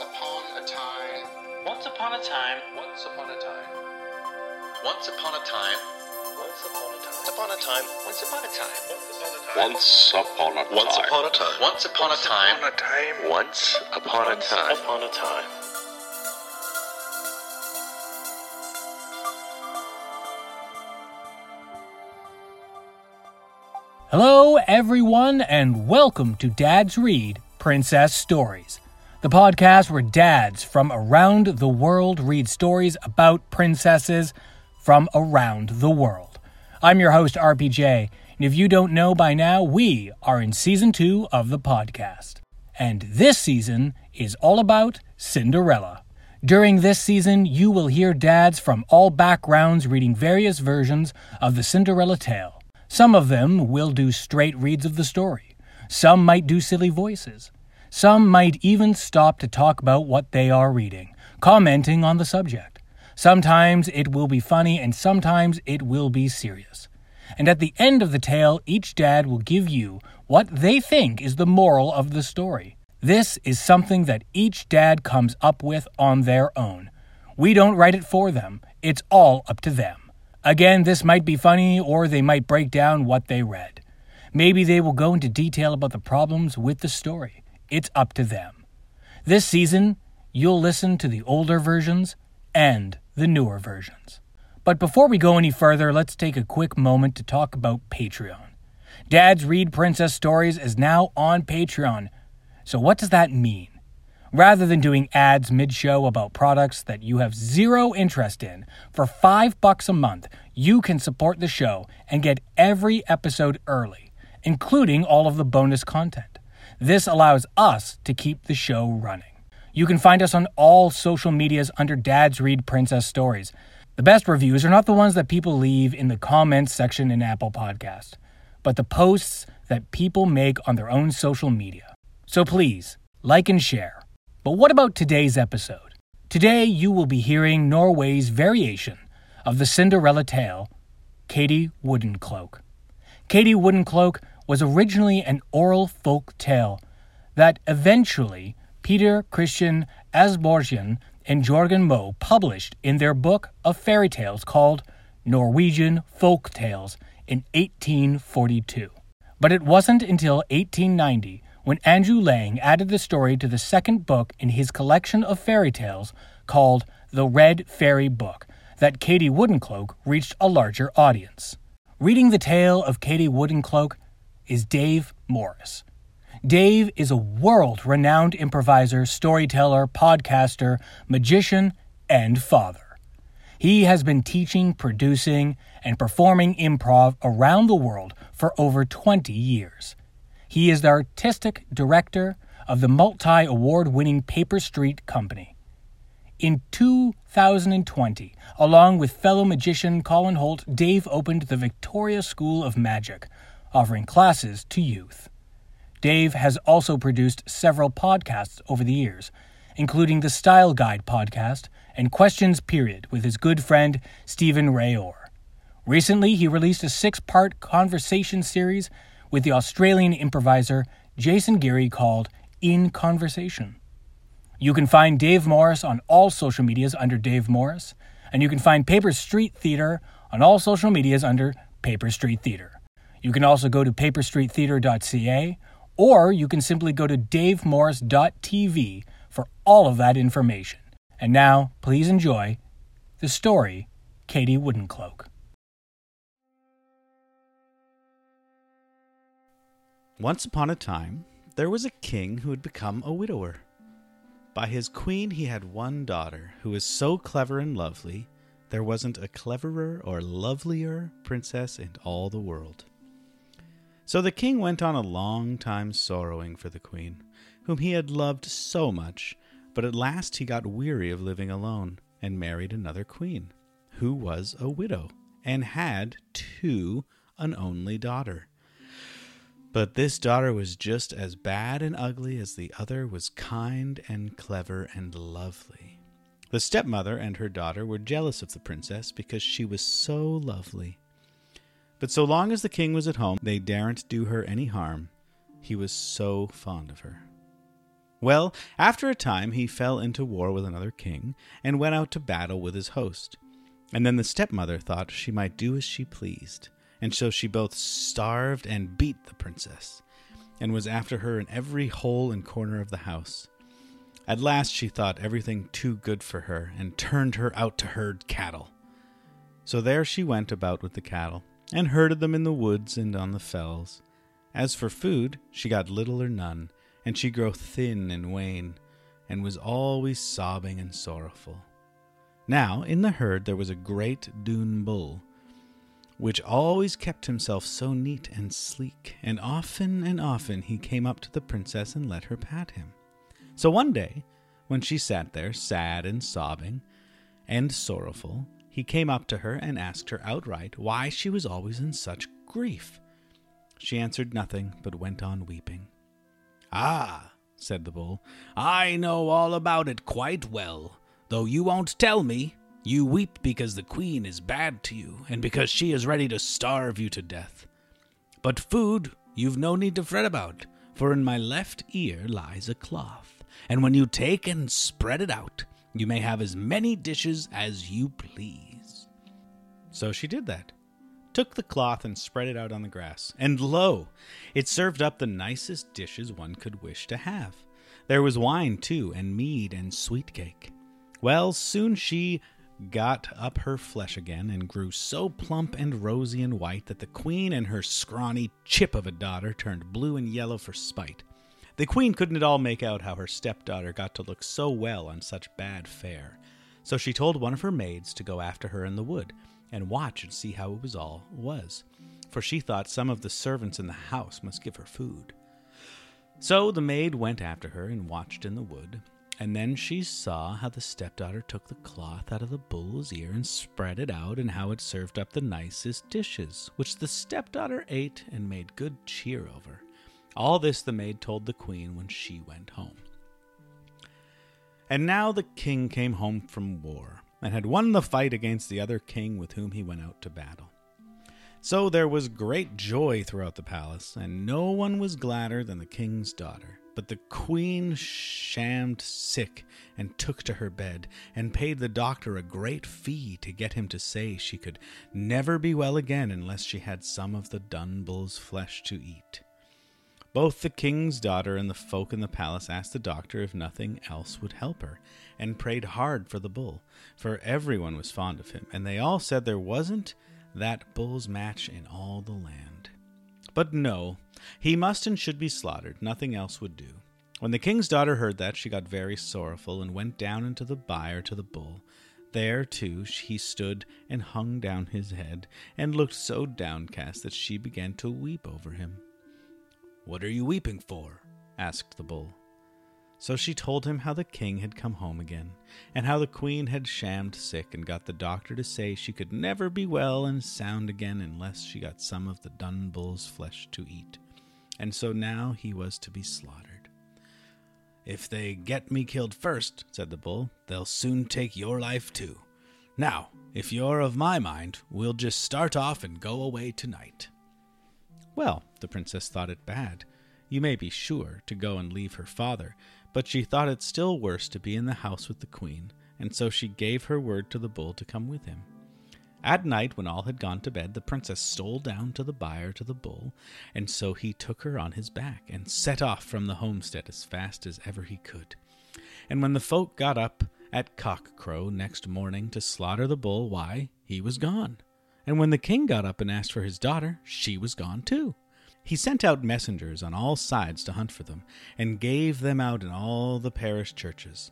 upon a time. Once upon a time, Once upon a time. Once upon a time. Once upon a time. Once upon a time. once upon a time, Once upon a time. Once upon a time. Once upon a time. Once upon a time. Once upon a time. upon a time. Hello, everyone, and welcome to Dad's Read Princess Stories, the podcast where dads from around the world read stories about princesses from around the world. I'm your host, RPJ, and if you don't know by now, we are in season two of the podcast. And this season is all about Cinderella. During this season, you will hear dads from all backgrounds reading various versions of the Cinderella tale. Some of them will do straight reads of the story. Some might do silly voices. Some might even stop to talk about what they are reading, commenting on the subject. Sometimes it will be funny and sometimes it will be serious. And at the end of the tale, each dad will give you what they think is the moral of the story. This is something that each dad comes up with on their own. We don't write it for them, it's all up to them. Again, this might be funny or they might break down what they read. Maybe they will go into detail about the problems with the story. It's up to them. This season, you'll listen to the older versions and the newer versions. But before we go any further, let's take a quick moment to talk about Patreon. Dad's Read Princess Stories is now on Patreon. So, what does that mean? Rather than doing ads mid-show about products that you have zero interest in, for 5 bucks a month, you can support the show and get every episode early, including all of the bonus content. This allows us to keep the show running. You can find us on all social medias under Dad's Read Princess Stories. The best reviews are not the ones that people leave in the comments section in Apple Podcast, but the posts that people make on their own social media. So please, like and share. But what about today's episode? Today you will be hearing Norway's variation of the Cinderella tale, Katie Woodencloak. Katie Woodencloak was originally an oral folk tale that eventually Peter Christian Asbjørnsen and Jorgen Moe published in their book of fairy tales called Norwegian Folk Tales in 1842. But it wasn't until 1890 when Andrew Lang added the story to the second book in his collection of fairy tales called The Red Fairy Book that Katie Woodencloak reached a larger audience. Reading the tale of Katie Woodencloak is Dave Morris. Dave is a world renowned improviser, storyteller, podcaster, magician, and father. He has been teaching, producing, and performing improv around the world for over 20 years. He is the artistic director of the multi award winning Paper Street Company. In 2020, along with fellow magician Colin Holt, Dave opened the Victoria School of Magic, offering classes to youth. Dave has also produced several podcasts over the years, including the Style Guide podcast and Questions Period with his good friend Stephen Rayor. Recently, he released a six part conversation series with the Australian improviser Jason Geary called In Conversation. You can find Dave Morris on all social medias under Dave Morris, and you can find Paper Street Theater on all social medias under Paper Street Theater. You can also go to paperstreettheater.ca, or you can simply go to davemorris.tv for all of that information. And now, please enjoy the story Katie Woodencloak. Once upon a time, there was a king who had become a widower. By his queen, he had one daughter who was so clever and lovely, there wasn't a cleverer or lovelier princess in all the world. So the king went on a long time sorrowing for the queen, whom he had loved so much, but at last he got weary of living alone and married another queen, who was a widow and had, too, an only daughter. But this daughter was just as bad and ugly as the other was kind and clever and lovely. The stepmother and her daughter were jealous of the princess because she was so lovely. But so long as the king was at home, they daren't do her any harm. He was so fond of her. Well, after a time he fell into war with another king, and went out to battle with his host. And then the stepmother thought she might do as she pleased, and so she both starved and beat the princess, and was after her in every hole and corner of the house. At last she thought everything too good for her, and turned her out to herd cattle. So there she went about with the cattle, and herded them in the woods and on the fells. As for food, she got little or none, and she grew thin and wan, and was always sobbing and sorrowful. Now in the herd there was a great dun bull, which always kept himself so neat and sleek, and often and often he came up to the princess and let her pat him. So one day, when she sat there sad and sobbing and sorrowful, he came up to her and asked her outright why she was always in such grief. She answered nothing, but went on weeping. Ah, said the bull, I know all about it quite well, though you won't tell me. You weep because the queen is bad to you, and because she is ready to starve you to death. But food you've no need to fret about, for in my left ear lies a cloth, and when you take and spread it out, you may have as many dishes as you please. So she did that took the cloth and spread it out on the grass, and lo, it served up the nicest dishes one could wish to have. There was wine, too, and mead and sweet cake. Well, soon she got up her flesh again and grew so plump and rosy and white that the queen and her scrawny chip of a daughter turned blue and yellow for spite. The queen couldn't at all make out how her stepdaughter got to look so well on such bad fare. So she told one of her maids to go after her in the wood, and watch and see how it was all was, for she thought some of the servants in the house must give her food. So the maid went after her and watched in the wood, and then she saw how the stepdaughter took the cloth out of the bull's ear and spread it out, and how it served up the nicest dishes, which the stepdaughter ate and made good cheer over. All this the maid told the queen when she went home. And now the king came home from war and had won the fight against the other king with whom he went out to battle. So there was great joy throughout the palace, and no one was gladder than the king's daughter. But the queen shammed sick and took to her bed, and paid the doctor a great fee to get him to say she could never be well again unless she had some of the dun bull's flesh to eat. Both the king's daughter and the folk in the palace asked the doctor if nothing else would help her, and prayed hard for the bull, for everyone was fond of him, and they all said there wasn't that bull's match in all the land. But no, he must and should be slaughtered, nothing else would do. When the king's daughter heard that, she got very sorrowful, and went down into the byre to the bull. There, too, he stood and hung down his head, and looked so downcast that she began to weep over him. What are you weeping for? asked the bull. So she told him how the king had come home again, and how the queen had shammed sick and got the doctor to say she could never be well and sound again unless she got some of the dun bull's flesh to eat, and so now he was to be slaughtered. If they get me killed first, said the bull, they'll soon take your life too. Now, if you're of my mind, we'll just start off and go away tonight. Well, the princess thought it bad, you may be sure, to go and leave her father, but she thought it still worse to be in the house with the queen, and so she gave her word to the bull to come with him. At night, when all had gone to bed, the princess stole down to the byre to the bull, and so he took her on his back, and set off from the homestead as fast as ever he could. And when the folk got up at cock crow next morning to slaughter the bull, why, he was gone. And when the king got up and asked for his daughter, she was gone too. He sent out messengers on all sides to hunt for them, and gave them out in all the parish churches.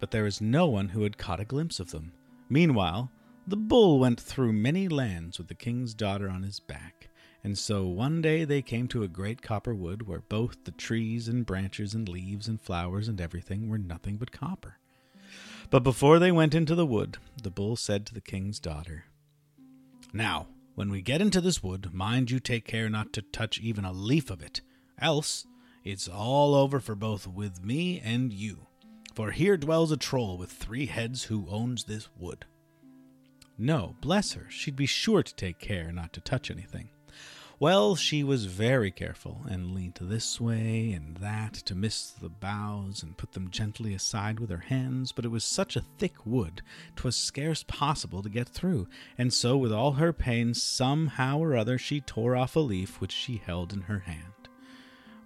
But there was no one who had caught a glimpse of them. Meanwhile, the bull went through many lands with the king's daughter on his back. And so one day they came to a great copper wood where both the trees and branches and leaves and flowers and everything were nothing but copper. But before they went into the wood, the bull said to the king's daughter, Now, when we get into this wood, mind you take care not to touch even a leaf of it, else it's all over for both with me and you. For here dwells a troll with three heads who owns this wood. No, bless her, she'd be sure to take care not to touch anything. Well, she was very careful, and leant this way and that to miss the boughs and put them gently aside with her hands, but it was such a thick wood 'twas scarce possible to get through, and so with all her pains somehow or other she tore off a leaf which she held in her hand.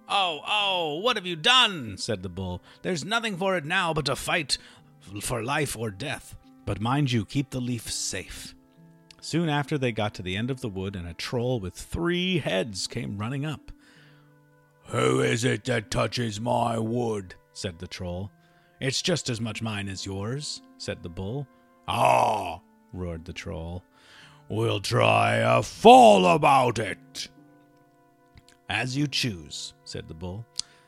Oh, oh, what have you done? said the bull. There's nothing for it now but to fight for life or death. But mind you, keep the leaf safe. Soon after, they got to the end of the wood, and a troll with three heads came running up. Who is it that touches my wood? said the troll. It's just as much mine as yours, said the bull. Ah, roared the troll. We'll try a fall about it. As you choose, said the bull.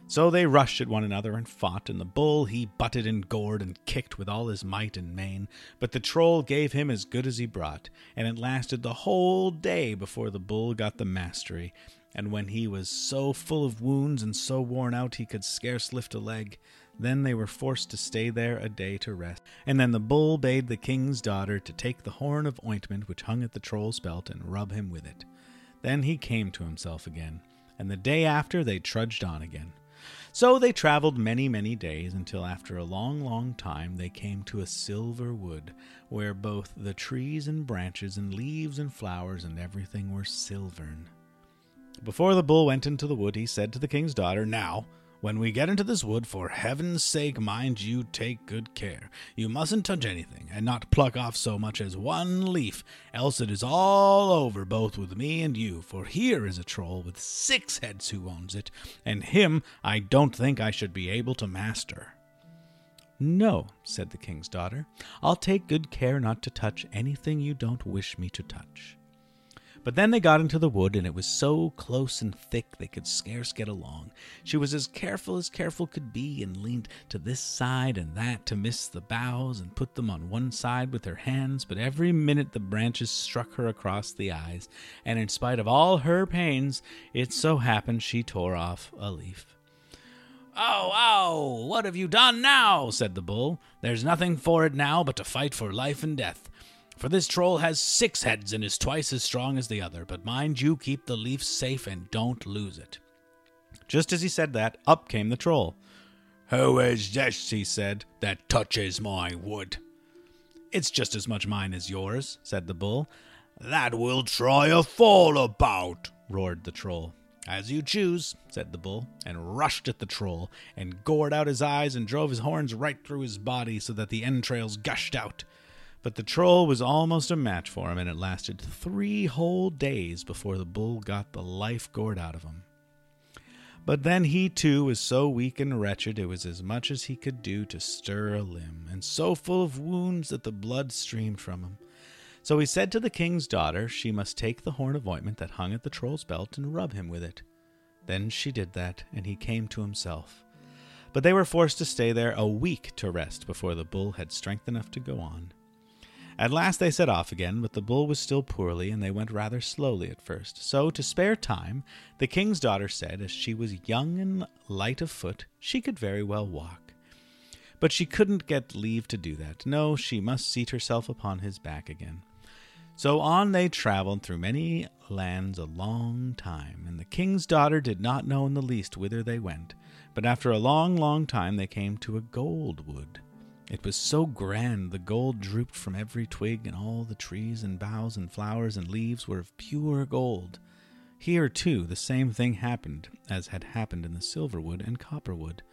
So they rushed at one another and fought, and the bull he butted and gored and kicked with all his might and main, but the troll gave him as good as he brought, and it lasted the whole day before the bull got the mastery, and when he was so full of wounds and so worn out he could scarce lift a leg, then they were forced to stay there a day to rest. And then the bull bade the king's daughter to take the horn of ointment which hung at the troll's belt and rub him with it. Then he came to himself again, and the day after they trudged on again. So they traveled many, many days until after a long, long time they came to a silver wood, where both the trees and branches and leaves and flowers and everything were silvern. Before the bull went into the wood, he said to the king's daughter, Now, when we get into this wood, for heaven's sake, mind you take good care. You mustn't touch anything, and not pluck off so much as one leaf, else it is all over both with me and you. For here is a troll with six heads who owns it, and him I don't think I should be able to master. No, said the king's daughter, I'll take good care not to touch anything you don't wish me to touch. But then they got into the wood, and it was so close and thick they could scarce get along. She was as careful as careful could be, and leaned to this side and that to miss the boughs, and put them on one side with her hands, but every minute the branches struck her across the eyes, and in spite of all her pains, it so happened she tore off a leaf. Oh, oh, what have you done now? said the bull. There's nothing for it now but to fight for life and death. For this troll has six heads and is twice as strong as the other, but mind you keep the leaf safe and don't lose it. Just as he said that, up came the troll. Who is this, he said, that touches my wood? It's just as much mine as yours, said the bull. That we'll try a fall about, roared the troll. As you choose, said the bull, and rushed at the troll, and gored out his eyes and drove his horns right through his body so that the entrails gushed out. But the troll was almost a match for him, and it lasted three whole days before the bull got the life gored out of him. But then he too was so weak and wretched it was as much as he could do to stir a limb, and so full of wounds that the blood streamed from him. So he said to the king's daughter she must take the horn of ointment that hung at the troll's belt and rub him with it. Then she did that, and he came to himself. But they were forced to stay there a week to rest before the bull had strength enough to go on. At last they set off again, but the bull was still poorly, and they went rather slowly at first. So, to spare time, the king's daughter said, as she was young and light of foot, she could very well walk. But she couldn't get leave to do that. No, she must seat herself upon his back again. So on they traveled through many lands a long time, and the king's daughter did not know in the least whither they went. But after a long, long time they came to a gold wood. It was so grand the gold drooped from every twig, and all the trees and boughs and flowers and leaves were of pure gold. Here, too, the same thing happened as had happened in the silver wood and copper wood.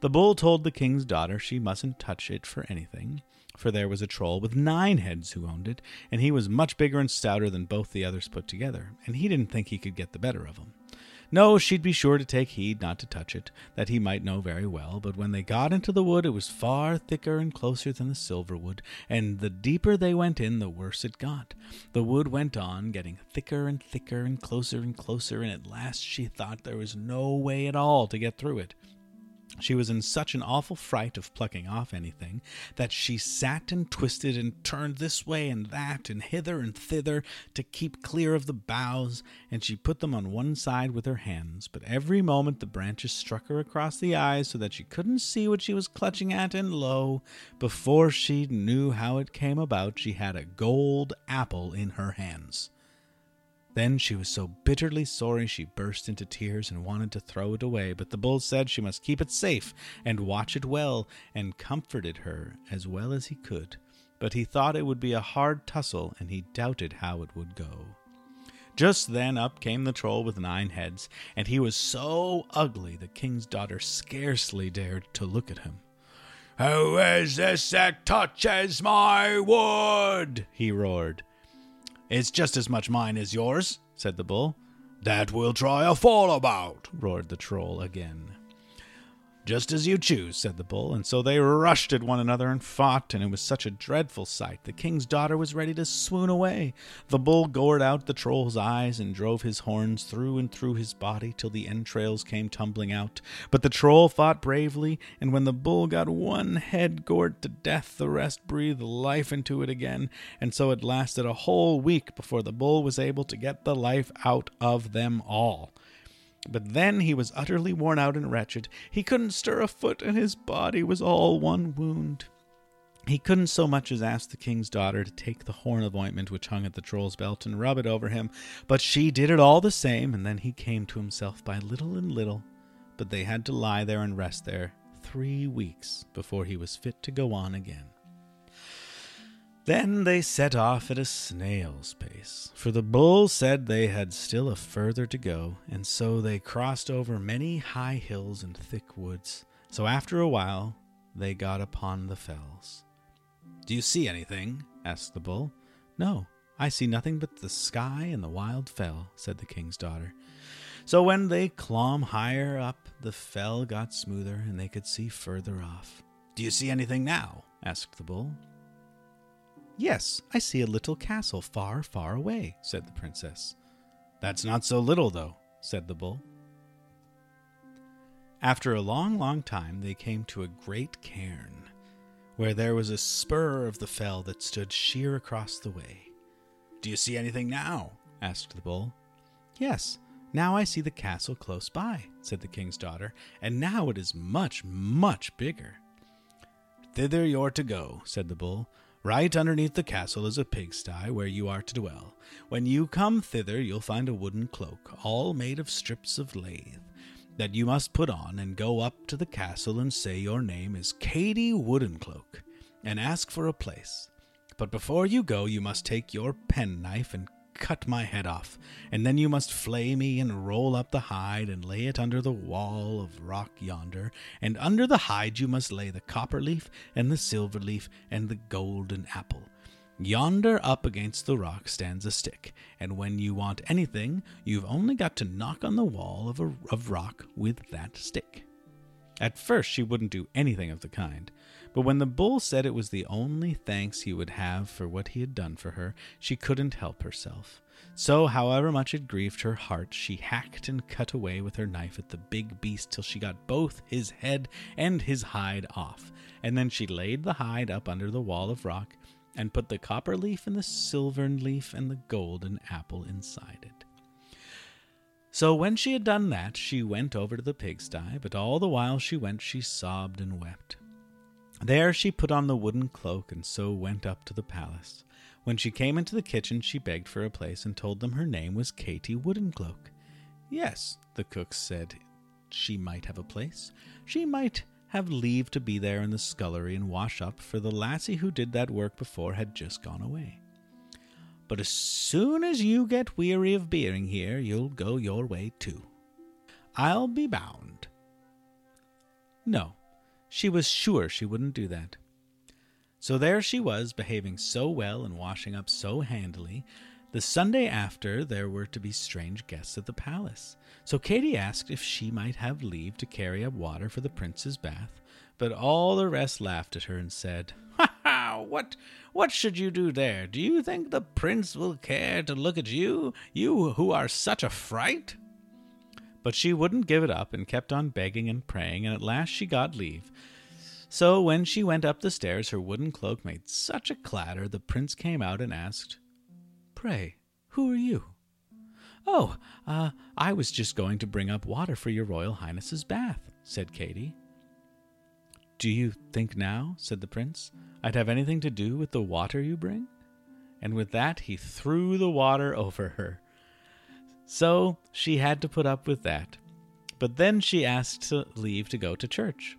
The bull told the king's daughter she mustn't touch it for anything, for there was a troll with nine heads who owned it, and he was much bigger and stouter than both the others put together, and he didn't think he could get the better of him. No, she'd be sure to take heed not to touch it, that he might know very well. But when they got into the wood, it was far thicker and closer than the silver wood, and the deeper they went in, the worse it got. The wood went on, getting thicker and thicker and closer and closer, and at last she thought there was no way at all to get through it. She was in such an awful fright of plucking off anything that she sat and twisted and turned this way and that and hither and thither to keep clear of the boughs, and she put them on one side with her hands. But every moment the branches struck her across the eyes so that she couldn't see what she was clutching at, and lo, before she knew how it came about, she had a gold apple in her hands. Then she was so bitterly sorry she burst into tears and wanted to throw it away, but the bull said she must keep it safe and watch it well, and comforted her as well as he could. But he thought it would be a hard tussle, and he doubted how it would go. Just then up came the troll with nine heads, and he was so ugly the king's daughter scarcely dared to look at him. Who is this that touches my wood? he roared. It's just as much mine as yours, said the bull. That we'll try a fall about, roared the troll again. Just as you choose, said the bull, and so they rushed at one another and fought, and it was such a dreadful sight. The king's daughter was ready to swoon away. The bull gored out the troll's eyes and drove his horns through and through his body till the entrails came tumbling out. But the troll fought bravely, and when the bull got one head gored to death, the rest breathed life into it again, and so it lasted a whole week before the bull was able to get the life out of them all. But then he was utterly worn out and wretched. He couldn't stir a foot, and his body was all one wound. He couldn't so much as ask the king's daughter to take the horn of ointment which hung at the troll's belt and rub it over him, but she did it all the same, and then he came to himself by little and little. But they had to lie there and rest there three weeks before he was fit to go on again. Then they set off at a snail's pace, for the bull said they had still a further to go, and so they crossed over many high hills and thick woods. So after a while they got upon the fells. Do you see anything? asked the bull. No, I see nothing but the sky and the wild fell, said the king's daughter. So when they clomb higher up, the fell got smoother, and they could see further off. Do you see anything now? asked the bull. Yes, I see a little castle far, far away, said the princess. That's not so little, though, said the bull. After a long, long time, they came to a great cairn, where there was a spur of the fell that stood sheer across the way. Do you see anything now? asked the bull. Yes, now I see the castle close by, said the king's daughter, and now it is much, much bigger. Thither you're to go, said the bull. Right underneath the castle is a pigsty where you are to dwell. When you come thither, you'll find a wooden cloak, all made of strips of lath, that you must put on and go up to the castle and say your name is Katie Woodencloak, and ask for a place. But before you go, you must take your penknife and cut my head off, and then you must flay me and roll up the hide and lay it under the wall of rock yonder, and under the hide you must lay the copper leaf and the silver leaf and the golden apple. Yonder up against the rock stands a stick, and when you want anything, you've only got to knock on the wall of, a, of rock with that stick. At first, she wouldn't do anything of the kind, but when the bull said it was the only thanks he would have for what he had done for her, she couldn't help herself. So, however much it grieved her heart, she hacked and cut away with her knife at the big beast till she got both his head and his hide off, and then she laid the hide up under the wall of rock and put the copper leaf and the silvern leaf and the golden apple inside it. So when she had done that, she went over to the pigsty, but all the while she went, she sobbed and wept. There she put on the wooden cloak, and so went up to the palace. When she came into the kitchen, she begged for a place and told them her name was Katie Woodencloak. Yes, the cook said she might have a place. She might have leave to be there in the scullery and wash up, for the lassie who did that work before had just gone away. But as soon as you get weary of being here, you'll go your way too. I'll be bound. No, she was sure she wouldn't do that. So there she was, behaving so well and washing up so handily. The Sunday after, there were to be strange guests at the palace. So Katie asked if she might have leave to carry up water for the prince's bath, but all the rest laughed at her and said, Ha ha! What, what should you do there? Do you think the prince will care to look at you, you who are such a fright? But she wouldn't give it up and kept on begging and praying, and at last she got leave. So when she went up the stairs, her wooden cloak made such a clatter, the prince came out and asked, Pray, who are you? Oh, uh, I was just going to bring up water for your royal highness's bath, said Katie. Do you think now, said the prince, I'd have anything to do with the water you bring? And with that he threw the water over her. So she had to put up with that. But then she asked leave to go to church.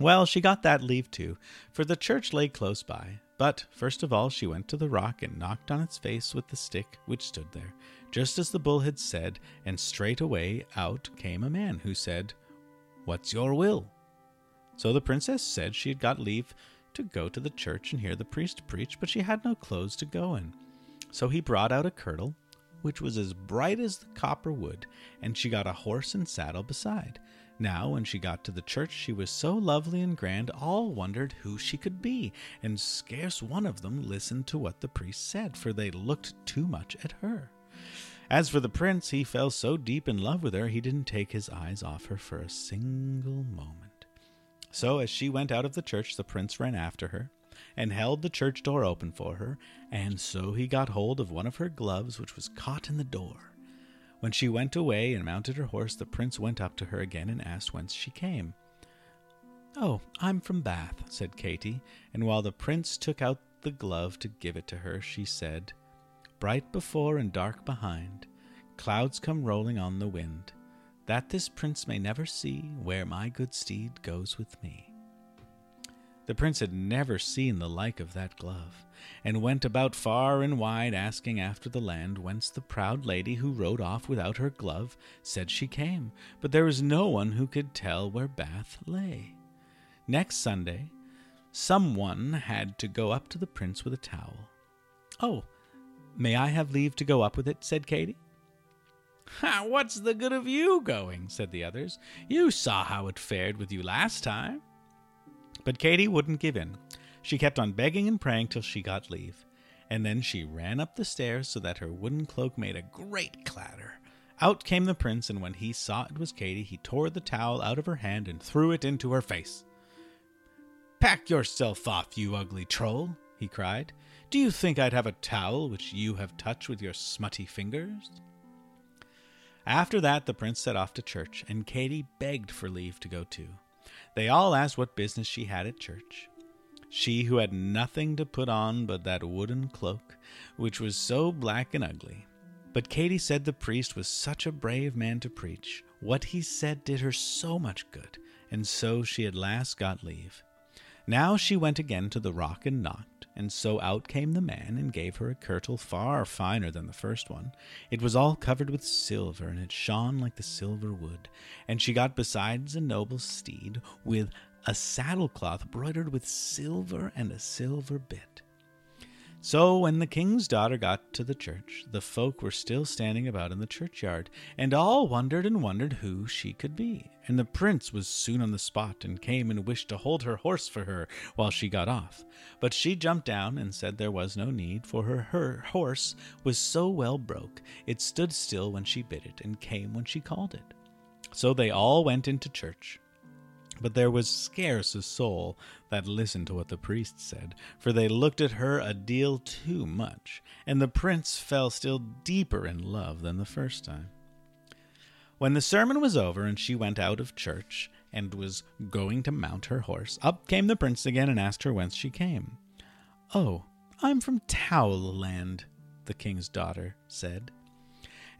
Well, she got that leave too, for the church lay close by. But first of all, she went to the rock and knocked on its face with the stick which stood there, just as the bull had said, and straightway out came a man who said, What's your will? So the princess said she had got leave to go to the church and hear the priest preach, but she had no clothes to go in. So he brought out a kirtle, which was as bright as the copper wood, and she got a horse and saddle beside. Now, when she got to the church, she was so lovely and grand, all wondered who she could be, and scarce one of them listened to what the priest said, for they looked too much at her. As for the prince, he fell so deep in love with her, he didn't take his eyes off her for a single moment. So, as she went out of the church, the prince ran after her, and held the church door open for her, and so he got hold of one of her gloves, which was caught in the door. When she went away and mounted her horse, the prince went up to her again and asked whence she came. Oh, I'm from Bath, said Katie, and while the prince took out the glove to give it to her, she said, Bright before and dark behind, clouds come rolling on the wind, that this prince may never see where my good steed goes with me. The prince had never seen the like of that glove, and went about far and wide asking after the land whence the proud lady who rode off without her glove said she came, but there was no one who could tell where Bath lay. Next Sunday, some one had to go up to the prince with a towel. Oh, may I have leave to go up with it? said Katie. Ha, what's the good of you going? said the others. You saw how it fared with you last time. But Katie wouldn't give in. She kept on begging and praying till she got leave, and then she ran up the stairs so that her wooden cloak made a great clatter. Out came the prince, and when he saw it was Katie, he tore the towel out of her hand and threw it into her face. Pack yourself off, you ugly troll, he cried. Do you think I'd have a towel which you have touched with your smutty fingers? After that, the prince set off to church, and Katie begged for leave to go too. They all asked what business she had at church. She who had nothing to put on but that wooden cloak, which was so black and ugly. But Katie said the priest was such a brave man to preach. What he said did her so much good, and so she at last got leave. Now she went again to the rock and knocked, and so out came the man and gave her a kirtle far finer than the first one. It was all covered with silver, and it shone like the silver wood. And she got besides a noble steed with a saddlecloth broidered with silver and a silver bit. So when the king's daughter got to the church, the folk were still standing about in the churchyard, and all wondered and wondered who she could be. And the prince was soon on the spot, and came and wished to hold her horse for her while she got off. But she jumped down and said there was no need, for her, her horse was so well broke, it stood still when she bid it, and came when she called it. So they all went into church. But there was scarce a soul that listened to what the priest said, for they looked at her a deal too much, and the prince fell still deeper in love than the first time. When the sermon was over and she went out of church and was going to mount her horse, up came the prince again and asked her whence she came. Oh, I'm from Towelland, the king's daughter said.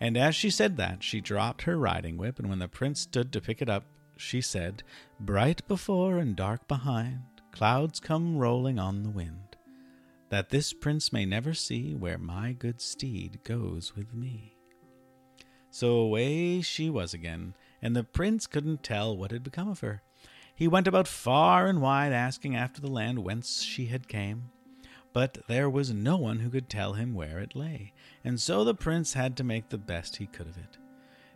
And as she said that, she dropped her riding whip, and when the prince stood to pick it up, she said, Bright before and dark behind, clouds come rolling on the wind, that this prince may never see where my good steed goes with me. So away she was again, and the prince couldn't tell what had become of her. He went about far and wide asking after the land whence she had came, but there was no one who could tell him where it lay, and so the prince had to make the best he could of it.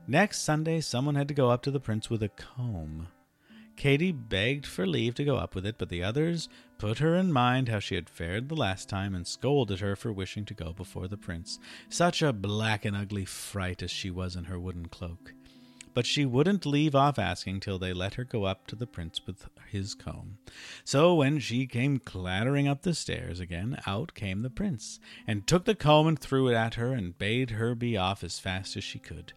Next Sunday, someone had to go up to the prince with a comb. Katie begged for leave to go up with it, but the others put her in mind how she had fared the last time, and scolded her for wishing to go before the prince. Such a black and ugly fright as she was in her wooden cloak. But she wouldn't leave off asking till they let her go up to the prince with his comb. So when she came clattering up the stairs again, out came the prince, and took the comb and threw it at her, and bade her be off as fast as she could.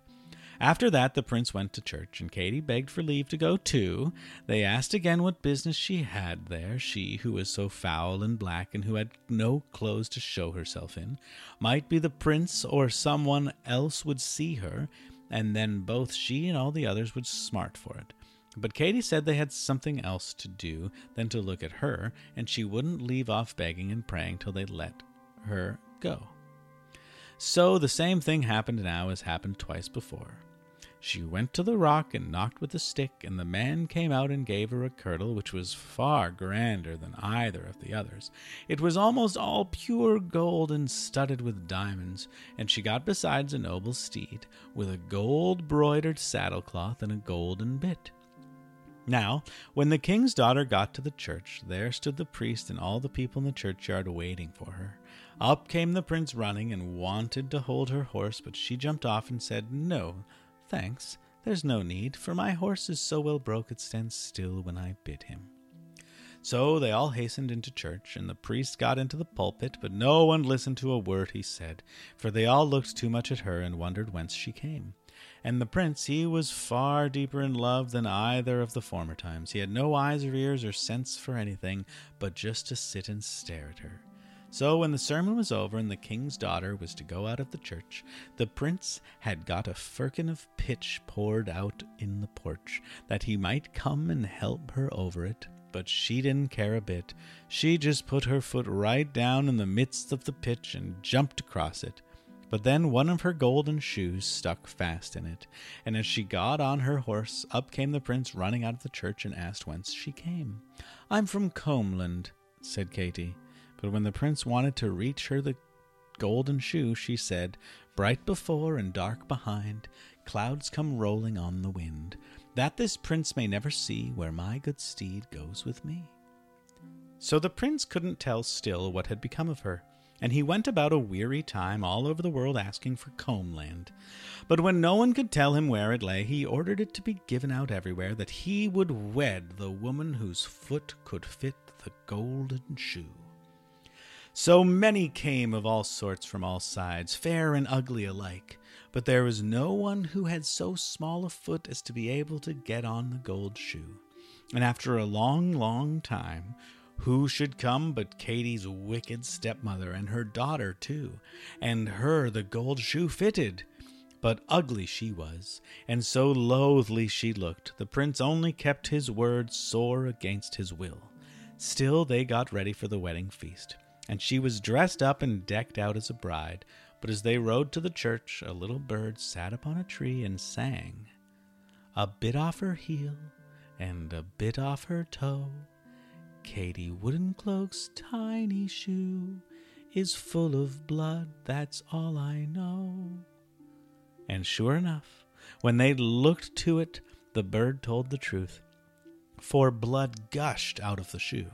After that, the prince went to church, and Katie begged for leave to go too. They asked again what business she had there, she who was so foul and black, and who had no clothes to show herself in. Might be the prince or someone else would see her, and then both she and all the others would smart for it. But Katie said they had something else to do than to look at her, and she wouldn't leave off begging and praying till they let her go. So the same thing happened now as happened twice before. She went to the rock and knocked with a stick, and the man came out and gave her a kirtle which was far grander than either of the others. It was almost all pure gold and studded with diamonds, and she got besides a noble steed, with a gold broidered saddle cloth and a golden bit. Now, when the king's daughter got to the church, there stood the priest and all the people in the churchyard waiting for her. Up came the prince running and wanted to hold her horse, but she jumped off and said, No, thanks, there's no need, for my horse is so well broke it stands still when I bid him. So they all hastened into church, and the priest got into the pulpit, but no one listened to a word he said, for they all looked too much at her and wondered whence she came. And the prince, he was far deeper in love than either of the former times. He had no eyes or ears or sense for anything, but just to sit and stare at her. So when the sermon was over and the king's daughter was to go out of the church, the prince had got a firkin of pitch poured out in the porch, that he might come and help her over it. But she didn't care a bit. She just put her foot right down in the midst of the pitch and jumped across it. But then one of her golden shoes stuck fast in it, and as she got on her horse, up came the prince running out of the church and asked whence she came. I'm from Combland, said Katie. But when the prince wanted to reach her the golden shoe, she said, Bright before and dark behind, clouds come rolling on the wind, that this prince may never see where my good steed goes with me. So the prince couldn't tell still what had become of her, and he went about a weary time all over the world asking for Combland. But when no one could tell him where it lay, he ordered it to be given out everywhere that he would wed the woman whose foot could fit the golden shoe. So many came of all sorts from all sides, fair and ugly alike, but there was no one who had so small a foot as to be able to get on the gold shoe. And after a long, long time, who should come but Katie's wicked stepmother and her daughter too, and her the gold shoe fitted. But ugly she was, and so loathly she looked, the prince only kept his word sore against his will. Still they got ready for the wedding feast and she was dressed up and decked out as a bride. But as they rode to the church, a little bird sat upon a tree and sang, A bit off her heel and a bit off her toe. Katie Woodencloak's tiny shoe is full of blood, that's all I know. And sure enough, when they looked to it, the bird told the truth, for blood gushed out of the shoe.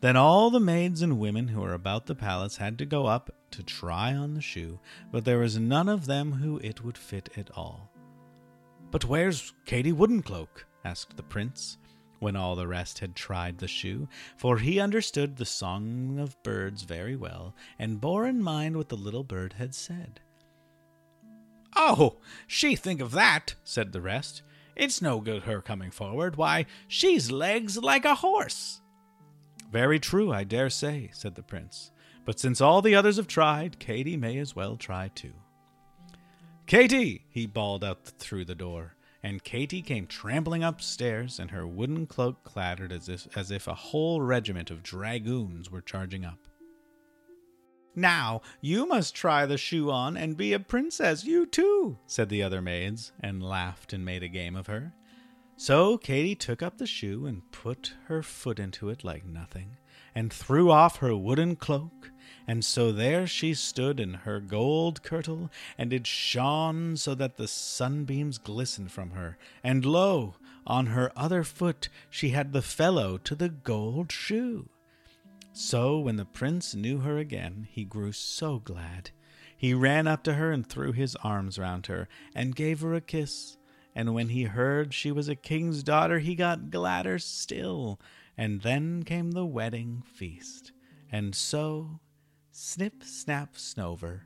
Then all the maids and women who were about the palace had to go up to try on the shoe, but there was none of them who it would fit at all. But where's Katie Woodencloak? asked the prince, when all the rest had tried the shoe, for he understood the song of birds very well, and bore in mind what the little bird had said. Oh, she think of that, said the rest. It's no good her coming forward. Why, she's legs like a horse. Very true, I dare say, said the prince. But since all the others have tried, Katie may as well try too. Katie! he bawled out through the door, and Katie came trampling upstairs, and her wooden cloak clattered as if, as if a whole regiment of dragoons were charging up. Now, you must try the shoe on and be a princess, you too, said the other maids, and laughed and made a game of her. So Katie took up the shoe and put her foot into it like nothing, and threw off her wooden cloak, and so there she stood in her gold kirtle, and it shone so that the sunbeams glistened from her, and lo, on her other foot she had the fellow to the gold shoe. So when the prince knew her again, he grew so glad. He ran up to her and threw his arms round her, and gave her a kiss and when he heard she was a king's daughter, he got gladder still. And then came the wedding feast. And so, snip, snap, snover,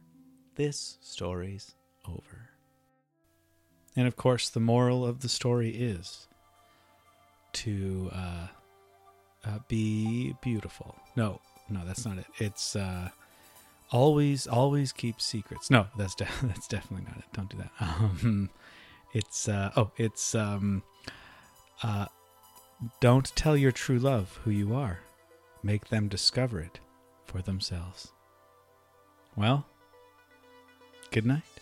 this story's over. And of course, the moral of the story is to uh, uh, be beautiful. No, no, that's not it. It's uh, always, always keep secrets. No, that's de- that's definitely not it. Don't do that. Um, it's uh, oh, it's um, uh, don't tell your true love who you are. Make them discover it for themselves. Well, good night.